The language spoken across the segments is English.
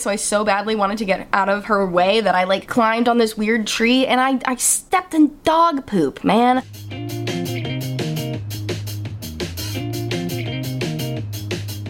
So I so badly wanted to get out of her way that I like climbed on this weird tree and I, I stepped in dog poop, man.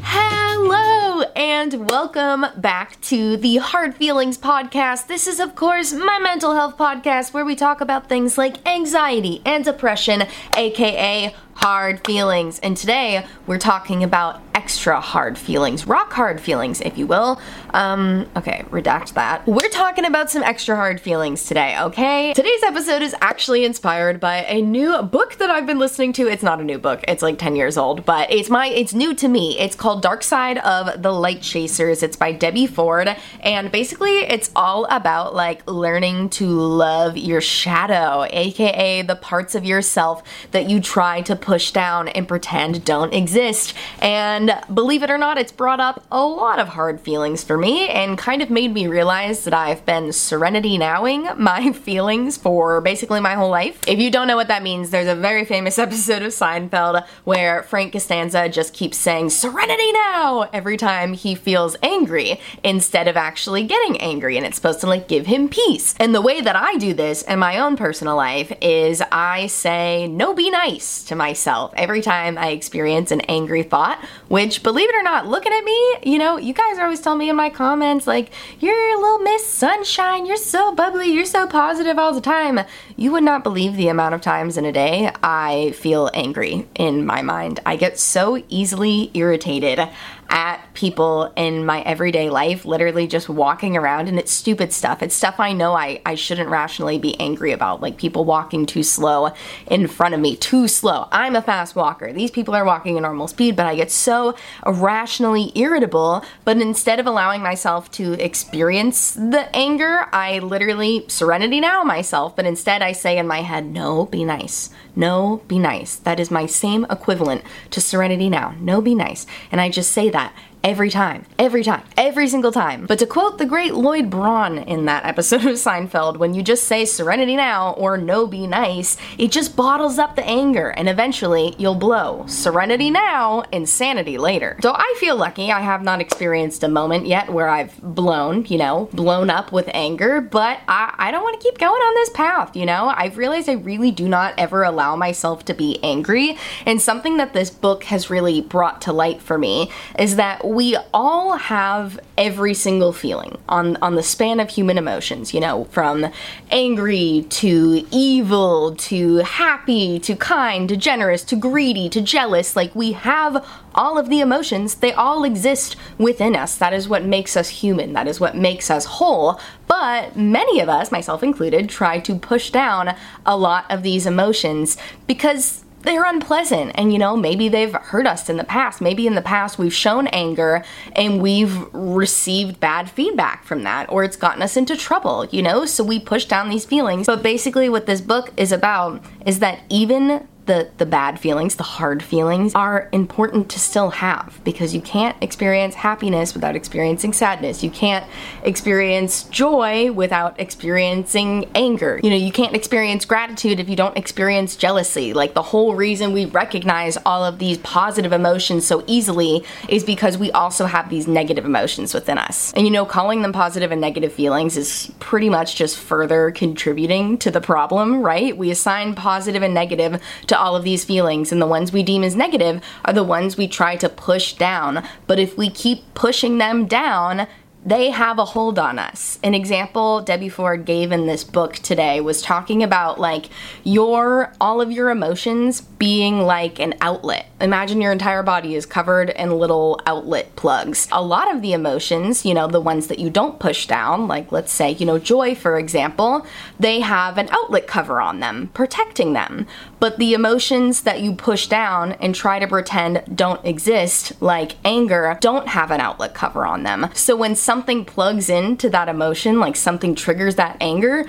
Hello and welcome back to the Hard Feelings Podcast. This is, of course, my mental health podcast where we talk about things like anxiety and depression, aka hard feelings. And today we're talking about extra hard feelings, rock hard feelings, if you will. Um, okay, redact that. We're talking about some extra hard feelings today, okay? Today's episode is actually inspired by a new book that I've been listening to. It's not a new book, it's like 10 years old, but it's my it's new to me. It's called Dark Side of the Light Chasers. It's by Debbie Ford, and basically it's all about like learning to love your shadow, aka the parts of yourself that you try to push down and pretend don't exist. And believe it or not, it's brought up a lot of hard feelings for me and kind of made me realize that I've been serenity nowing my feelings for basically my whole life. If you don't know what that means, there's a very famous episode of Seinfeld where Frank Costanza just keeps saying serenity now every time he feels angry instead of actually getting angry and it's supposed to like give him peace. And the way that I do this in my own personal life is I say no be nice to myself every time I experience an angry thought, which believe it or not, looking at me, you know, you guys are always tell me in my comments like, you're a little Miss Sunshine, you're so bubbly, you're so positive all the time. You would not believe the amount of times in a day I feel angry in my mind. I get so easily irritated at people in my everyday life, literally just walking around, and it's stupid stuff. It's stuff I know I, I shouldn't rationally be angry about, like people walking too slow in front of me, too slow. I'm a fast walker. These people are walking at normal speed, but I get so irrationally irritable. But instead of allowing myself to experience the anger, I literally serenity now myself, but instead I say in my head, no, be nice. No, be nice. That is my same equivalent to serenity now. No, be nice. And I just say that that every time, every time, every single time. But to quote the great Lloyd Braun in that episode of Seinfeld, when you just say serenity now or no be nice, it just bottles up the anger and eventually you'll blow. Serenity now, insanity later. So I feel lucky I have not experienced a moment yet where I've blown, you know, blown up with anger, but I, I don't want to keep going on this path, you know? I've realized I really do not ever allow myself to be angry. And something that this book has really brought to light for me is that we all have every single feeling on on the span of human emotions, you know, from angry to evil to happy to kind to generous to greedy to jealous. Like we have all of the emotions, they all exist within us. That is what makes us human. That is what makes us whole. But many of us, myself included, try to push down a lot of these emotions because they're unpleasant. And you know maybe they've hurt us in the past. Maybe in the past we've shown anger and we've received bad feedback from that or it's gotten us into trouble you know? So we push down these feelings. But basically what this book is about is that even the, the bad feelings, the hard feelings, are important to still have because you can't experience happiness without experiencing sadness. You can't experience joy without experiencing anger. You know, you can't experience gratitude if you don't experience jealousy. Like the whole reason we recognize all of these positive emotions so easily is because we also have these negative emotions within us. And you know, calling them positive and negative feelings is pretty much just further contributing to the problem, right? We assign positive and negative to all of these feelings, and the ones we deem as negative are the ones we try to push down. But if we keep pushing them down, they have a hold on us. An example Debbie Ford gave in this book today was talking about like your all of your emotions being like an outlet. Imagine your entire body is covered in little outlet plugs. A lot of the emotions, you know, the ones that you don't push down, like let's say, you know, joy for example, they have an outlet cover on them, protecting them. But the emotions that you push down and try to pretend don't exist, like anger, don't have an outlet cover on them. So when something plugs into that emotion, like something triggers that anger,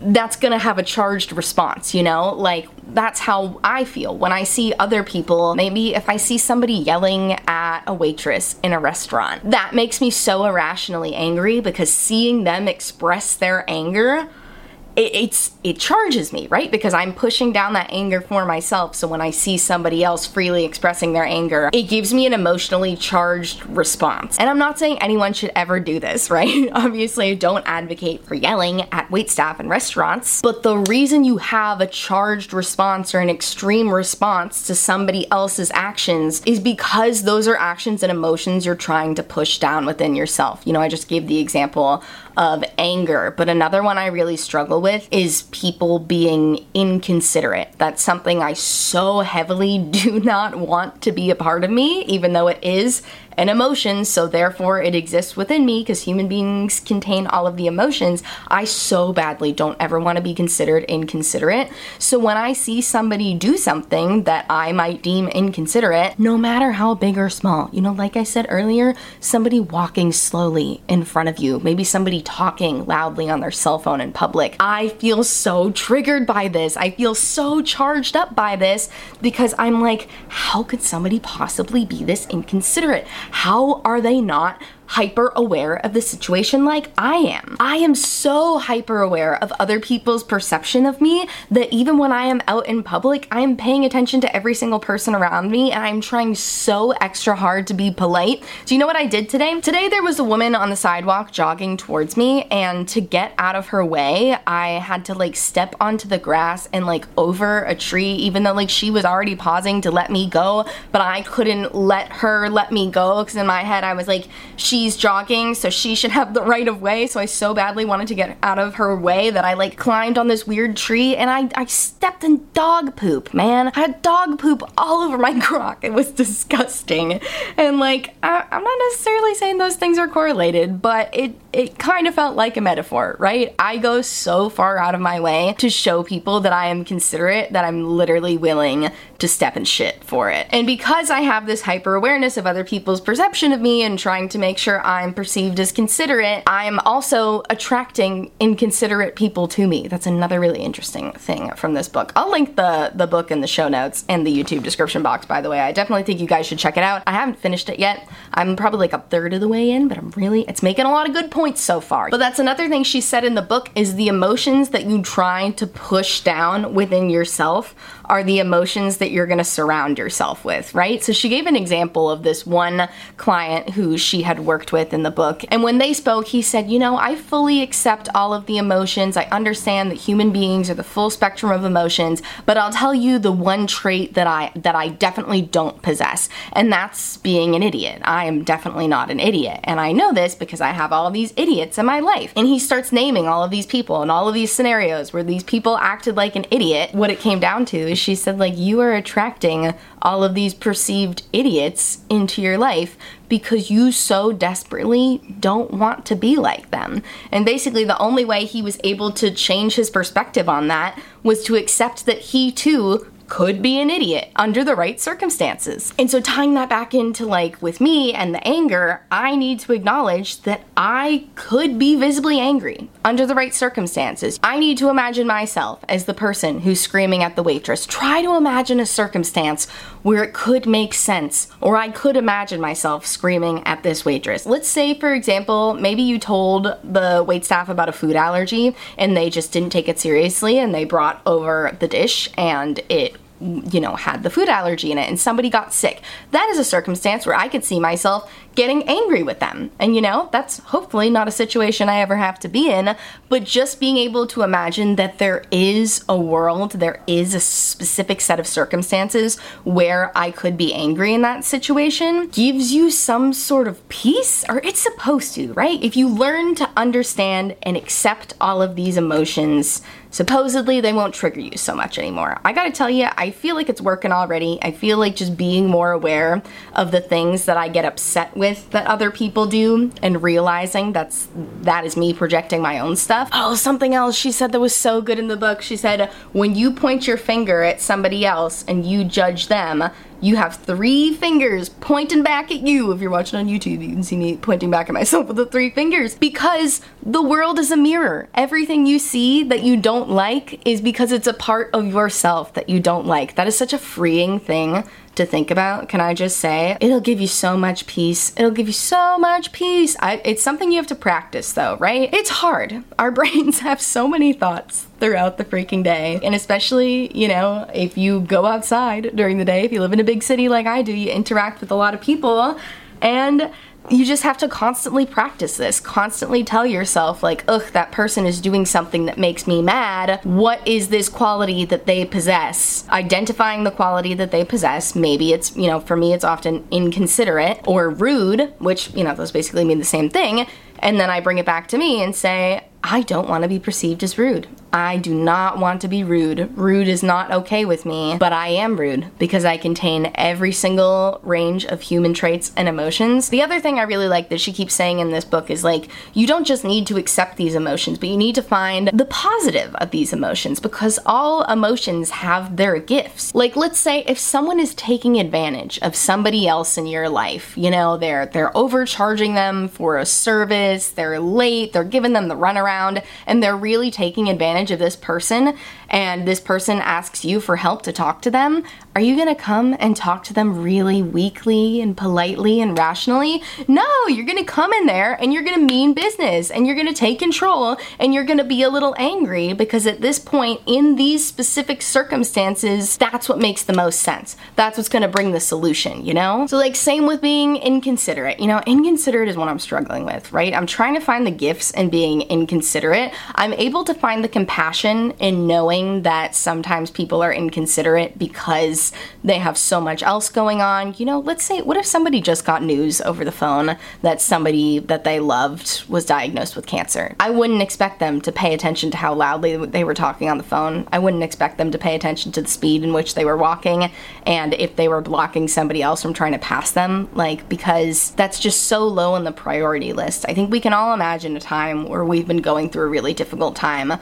that's gonna have a charged response, you know? Like, that's how I feel when I see other people. Maybe if I see somebody yelling at a waitress in a restaurant, that makes me so irrationally angry because seeing them express their anger it, it's it charges me, right? Because I'm pushing down that anger for myself. So when I see somebody else freely expressing their anger, it gives me an emotionally charged response. And I'm not saying anyone should ever do this, right? Obviously, don't advocate for yelling at waitstaff in restaurants, but the reason you have a charged response or an extreme response to somebody else's actions is because those are actions and emotions you're trying to push down within yourself. You know, I just gave the example of anger, but another one I really struggle with is people being inconsiderate. That's something I so heavily do not want to be a part of me, even though it is an emotion, so therefore it exists within me because human beings contain all of the emotions. I so badly don't ever want to be considered inconsiderate. So when I see somebody do something that I might deem inconsiderate, no matter how big or small, you know, like I said earlier, somebody walking slowly in front of you, maybe somebody talking loudly on their cell phone in public, I feel so triggered by this. I feel so charged up by this because I'm like, how could somebody possibly be this inconsiderate? How are they not hyper aware of the situation like I am. I am so hyper aware of other people's perception of me that even when I am out in public, I am paying attention to every single person around me and I'm trying so extra hard to be polite. Do you know what I did today? Today there was a woman on the sidewalk jogging towards me and to get out of her way, I had to like step onto the grass and like over a tree even though like she was already pausing to let me go, but I couldn't let her let me go because in my head I was like she she's jogging, so she should have the right of way. So I so badly wanted to get out of her way that I like climbed on this weird tree and I, I stepped in dog poop, man. I had dog poop all over my crock. It was disgusting. And like, I, I'm not necessarily saying those things are correlated, but it, it kind of felt like a metaphor, right? I go so far out of my way to show people that I am considerate that I'm literally willing to step in shit for it. And because I have this hyper awareness of other people's perception of me and trying to make sure I'm perceived as considerate, I'm also attracting inconsiderate people to me. That's another really interesting thing from this book. I'll link the, the book in the show notes and the YouTube description box, by the way. I definitely think you guys should check it out. I haven't finished it yet. I'm probably like a third of the way in, but I'm really, it's making a lot of good points so far. But that's another thing she said in the book is the emotions that you try to push down within yourself are the emotions that you're going to surround yourself with, right? So she gave an example of this one client who she had worked with in the book. And when they spoke, he said, You know, I fully accept all of the emotions. I understand that human beings are the full spectrum of emotions, but I'll tell you the one trait that I that I definitely don't possess, and that's being an idiot. I am definitely not an idiot. And I know this because I have all these idiots in my life. And he starts naming all of these people and all of these scenarios where these people acted like an idiot. What it came down to is she said, like, you are attracting all of these perceived idiots into your life because you so desperately don't want to be like them. And basically, the only way he was able to change his perspective on that was to accept that he too could be an idiot under the right circumstances. And so tying that back into like with me and the anger, I need to acknowledge that I could be visibly angry under the right circumstances. I need to imagine myself as the person who's screaming at the waitress. Try to imagine a circumstance where it could make sense, or I could imagine myself screaming at this waitress. Let's say, for example, maybe you told the waitstaff about a food allergy and they just didn't take it seriously and they brought over the dish and it you know, had the food allergy in it and somebody got sick. That is a circumstance where I could see myself getting angry with them. And you know, that's hopefully not a situation I ever have to be in, but just being able to imagine that there is a world, there is a specific set of circumstances where I could be angry in that situation gives you some sort of peace, or it's supposed to, right? If you learn to understand and accept all of these emotions, supposedly they won't trigger you so much anymore. I gotta tell you, I feel like it's working already. I feel like just being more aware of the things that I get upset with that other people do and realizing that's that is me projecting my own stuff. Oh, something else she said that was so good in the book. She said, when you point your finger at somebody else and you judge them, you have three fingers pointing back at you. If you're watching on YouTube, you can see me pointing back at myself with the three fingers because the world is a mirror. Everything you see that you don't like is because it's a part of yourself that you don't like. That is such a freeing thing to think about. Can I just say? It'll give you so much peace. It'll give you so much peace. I, it's something you have to practice though, right? It's hard. Our brains have so many thoughts throughout the freaking day. And especially, you know, if you go outside during the day, if you live in a big city like I do, you interact with a lot of people and you just have to constantly practice this, constantly tell yourself, like, ugh, that person is doing something that makes me mad. What is this quality that they possess? Identifying the quality that they possess. Maybe it's, you know, for me, it's often inconsiderate or rude, which, you know, those basically mean the same thing. And then I bring it back to me and say, I don't want to be perceived as rude. I do not want to be rude. Rude is not okay with me, but I am rude because I contain every single range of human traits and emotions. The other thing I really like that she keeps saying in this book is like, you don't just need to accept these emotions, but you need to find the positive of these emotions because all emotions have their gifts. Like let's say if someone is taking advantage of somebody else in your life, you know, they're they're overcharging them for a service, they're late, they're giving them the runaround, and they're really taking advantage advantage of this person and this person asks you for help to talk to them, are you gonna come and talk to them really weakly and politely and rationally? No, you're gonna come in there and you're gonna mean business and you're gonna take control and you're gonna be a little angry because at this point, in these specific circumstances, that's what makes the most sense. That's what's gonna bring the solution, you know? So, like, same with being inconsiderate. You know, inconsiderate is what I'm struggling with, right? I'm trying to find the gifts in being inconsiderate. I'm able to find the compassion in knowing that sometimes people are inconsiderate because they have so much else going on. You know, let's say, what if somebody just got news over the phone that somebody that they loved was diagnosed with cancer? I wouldn't expect them to pay attention to how loudly they were talking on the phone. I wouldn't expect them to pay attention to the speed in which they were walking and if they were blocking somebody else from trying to pass them, like, because that's just so low on the priority list. I think we can all imagine a time where we've been going through a really difficult time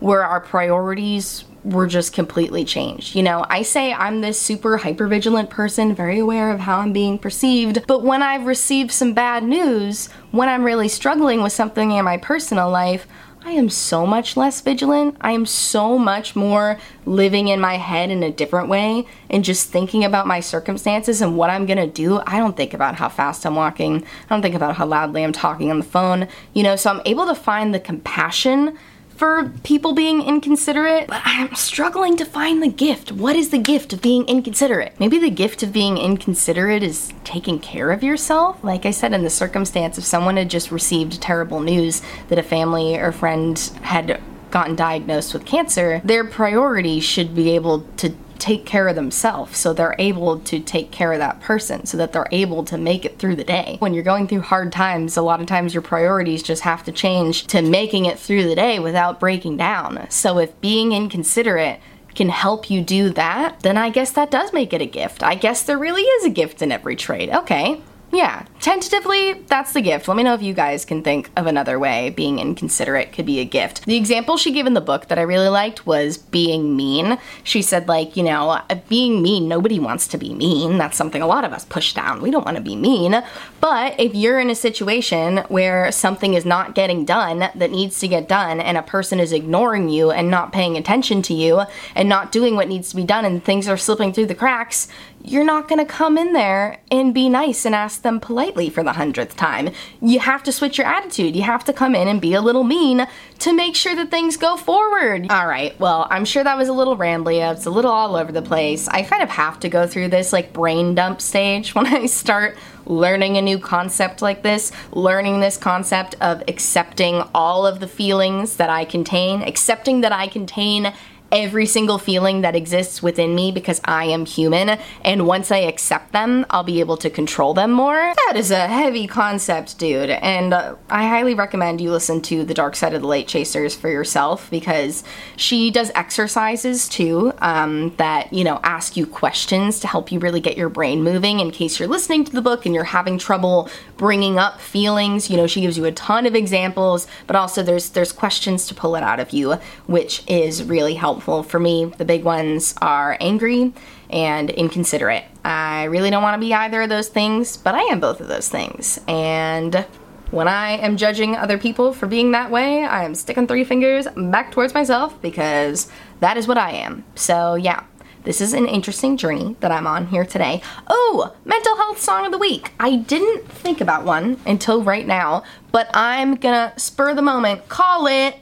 where our priorities were just completely changed. You know, I say I'm this super hyper vigilant person, very aware of how I'm being perceived, but when I've received some bad news, when I'm really struggling with something in my personal life, I am so much less vigilant. I am so much more living in my head in a different way and just thinking about my circumstances and what I'm gonna do. I don't think about how fast I'm walking. I don't think about how loudly I'm talking on the phone. You know, so I'm able to find the compassion for people being inconsiderate, but I'm struggling to find the gift. What is the gift of being inconsiderate? Maybe the gift of being inconsiderate is taking care of yourself. Like I said, in the circumstance, if someone had just received terrible news that a family or friend had gotten diagnosed with cancer, their priority should be able to take care of themselves so they're able to take care of that person so that they're able to make it through the day. When you're going through hard times, a lot of times your priorities just have to change to making it through the day without breaking down. So if being inconsiderate can help you do that, then I guess that does make it a gift. I guess there really is a gift in every trade. Okay, yeah, tentatively, that's the gift. Let me know if you guys can think of another way being inconsiderate could be a gift. The example she gave in the book that I really liked was being mean. She said, like, you know, uh, being mean, nobody wants to be mean. That's something a lot of us push down. We don't want to be mean. But if you're in a situation where something is not getting done that needs to get done and a person is ignoring you and not paying attention to you and not doing what needs to be done and things are slipping through the cracks, you're not gonna come in there and be nice and ask them politely for the hundredth time. You have to switch your attitude. You have to come in and be a little mean to make sure that things go forward. All right, well, I'm sure that was a little rambly. It's a little all over the place. I kind of have to go through this like brain dump stage when I start learning a new concept like this, learning this concept of accepting all of the feelings that I contain, accepting that I contain every single feeling that exists within me because I am human, and once I accept them, I'll be able to control them more. That is a heavy concept, dude, and uh, I highly recommend you listen to The Dark Side of the Light Chasers for yourself because she does exercises too um, that, you know, ask you questions to help you really get your brain moving in case you're listening to the book and you're having trouble bringing up feelings. You know, she gives you a ton of examples, but also there's there's questions to pull it out of you, which is really helpful helpful for me. The big ones are angry and inconsiderate. I really don't want to be either of those things, but I am both of those things. And when I am judging other people for being that way, I am sticking three fingers back towards myself because that is what I am. So, yeah. this is an interesting journey that I'm on here today. Oh, mental health song of the week. I didn't think about one until right now, but I'm gonna spur the moment call it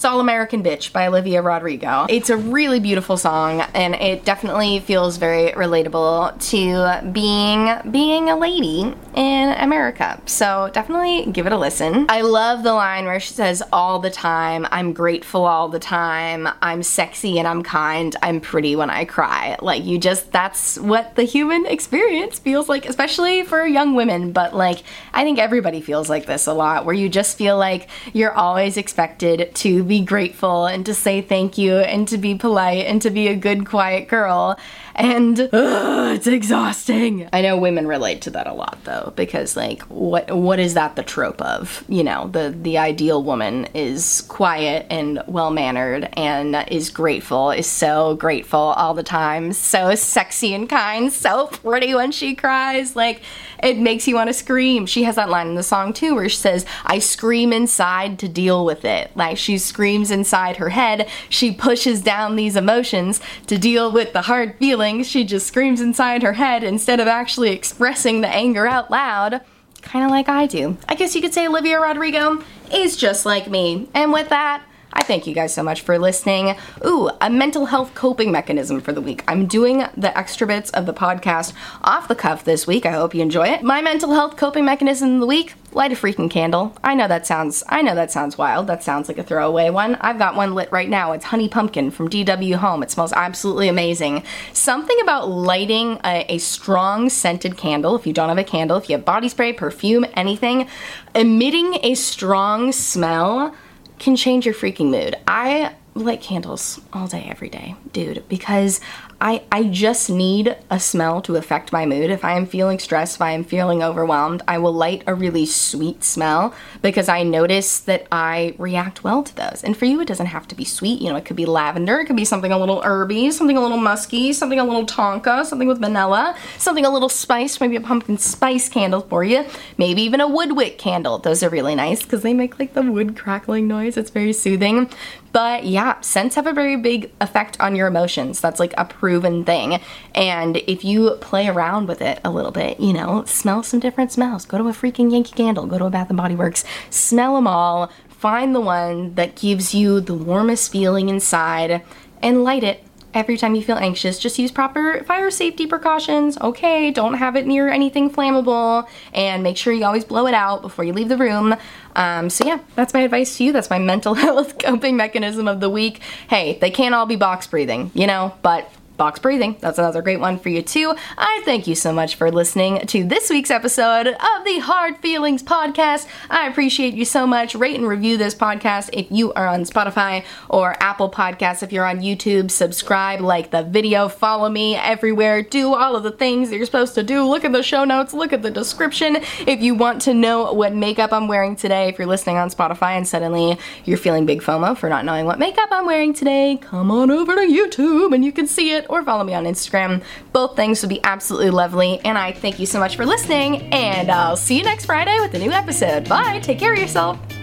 it's All American Bitch by Olivia Rodrigo. It's a really beautiful song and it definitely feels very relatable to being being a lady in America. So definitely give it a listen. I love the line where she says all the time, I'm grateful all the time, I'm sexy and I'm kind, I'm pretty when I cry. Like you just that's what the human experience feels like, especially for young women, but like I think everybody feels like this a lot where you just feel like you're always expected to be grateful and to say thank you and to be polite and to be a good, quiet girl. And ugh, it's exhausting. I know women relate to that a lot though, because like what what is that the trope of? You know, the the ideal woman is quiet and well mannered and is grateful, is so grateful all the time, so sexy and kind, so pretty when she cries. Like it makes you want to scream. She has that line in the song too where she says, I scream inside to deal with it. Like she screams inside her head. She pushes down these emotions to deal with the hard feelings. She just screams inside her head instead of actually expressing the anger out loud. Kind of like I do. I guess you could say Olivia Rodrigo is just like me. And with that, I thank you guys so much for listening. Ooh, a mental health coping mechanism for the week. I'm doing the extra bits of the podcast off the cuff this week. I hope you enjoy it. My mental health coping mechanism of the week light a freaking candle. I know that sounds I know that sounds wild. That sounds like a throwaway one. I've got one lit right now. It's honey pumpkin from DW Home. It smells absolutely amazing. Something about lighting a, a strong scented candle, if you don't have a candle, if you have body spray, perfume, anything, emitting a strong smell can change your freaking mood. I light candles all day, every day, dude, because I, I just need a smell to affect my mood. If I am feeling stressed, if I am feeling overwhelmed, I will light a really sweet smell because I notice that I react well to those. And for you, it doesn't have to be sweet. You know, it could be lavender, it could be something a little herby, something a little musky, something a little tonka, something with vanilla, something a little spiced, maybe a pumpkin spice candle for you, maybe even a wood wick candle. Those are really nice because they make like the wood crackling noise. It's very soothing. But yeah, scents have a very big effect on your emotions. That's like a proven thing. And if you play around with it a little bit, you know, smell some different smells. Go to a freaking Yankee Candle, go to a Bath and Body Works, smell them all, find the one that gives you the warmest feeling inside and light it every time you feel anxious, just use proper fire safety precautions. Okay, don't have it near anything flammable and make sure you always blow it out before you leave the room. Um, so, yeah, that's my advice to you. That's my mental health coping mechanism of the week. Hey, they can't all be box breathing, you know, but box breathing. That's another great one for you too. I thank you so much for listening to this week's episode of the Hard Feelings podcast. I appreciate you so much. Rate and review this podcast if you are on Spotify or Apple Podcasts. If you're on YouTube, subscribe, like the video, follow me everywhere, do all of the things that you're supposed to do. Look at the show notes, look at the description. If you want to know what makeup I'm wearing today, if you're listening on Spotify and suddenly you're feeling big FOMO for not knowing what makeup I'm wearing today, come on over to YouTube and you can see it or follow me on Instagram. Both things would be absolutely lovely. And I thank you so much for listening, and I'll see you next Friday with a new episode. Bye. Take care of yourself.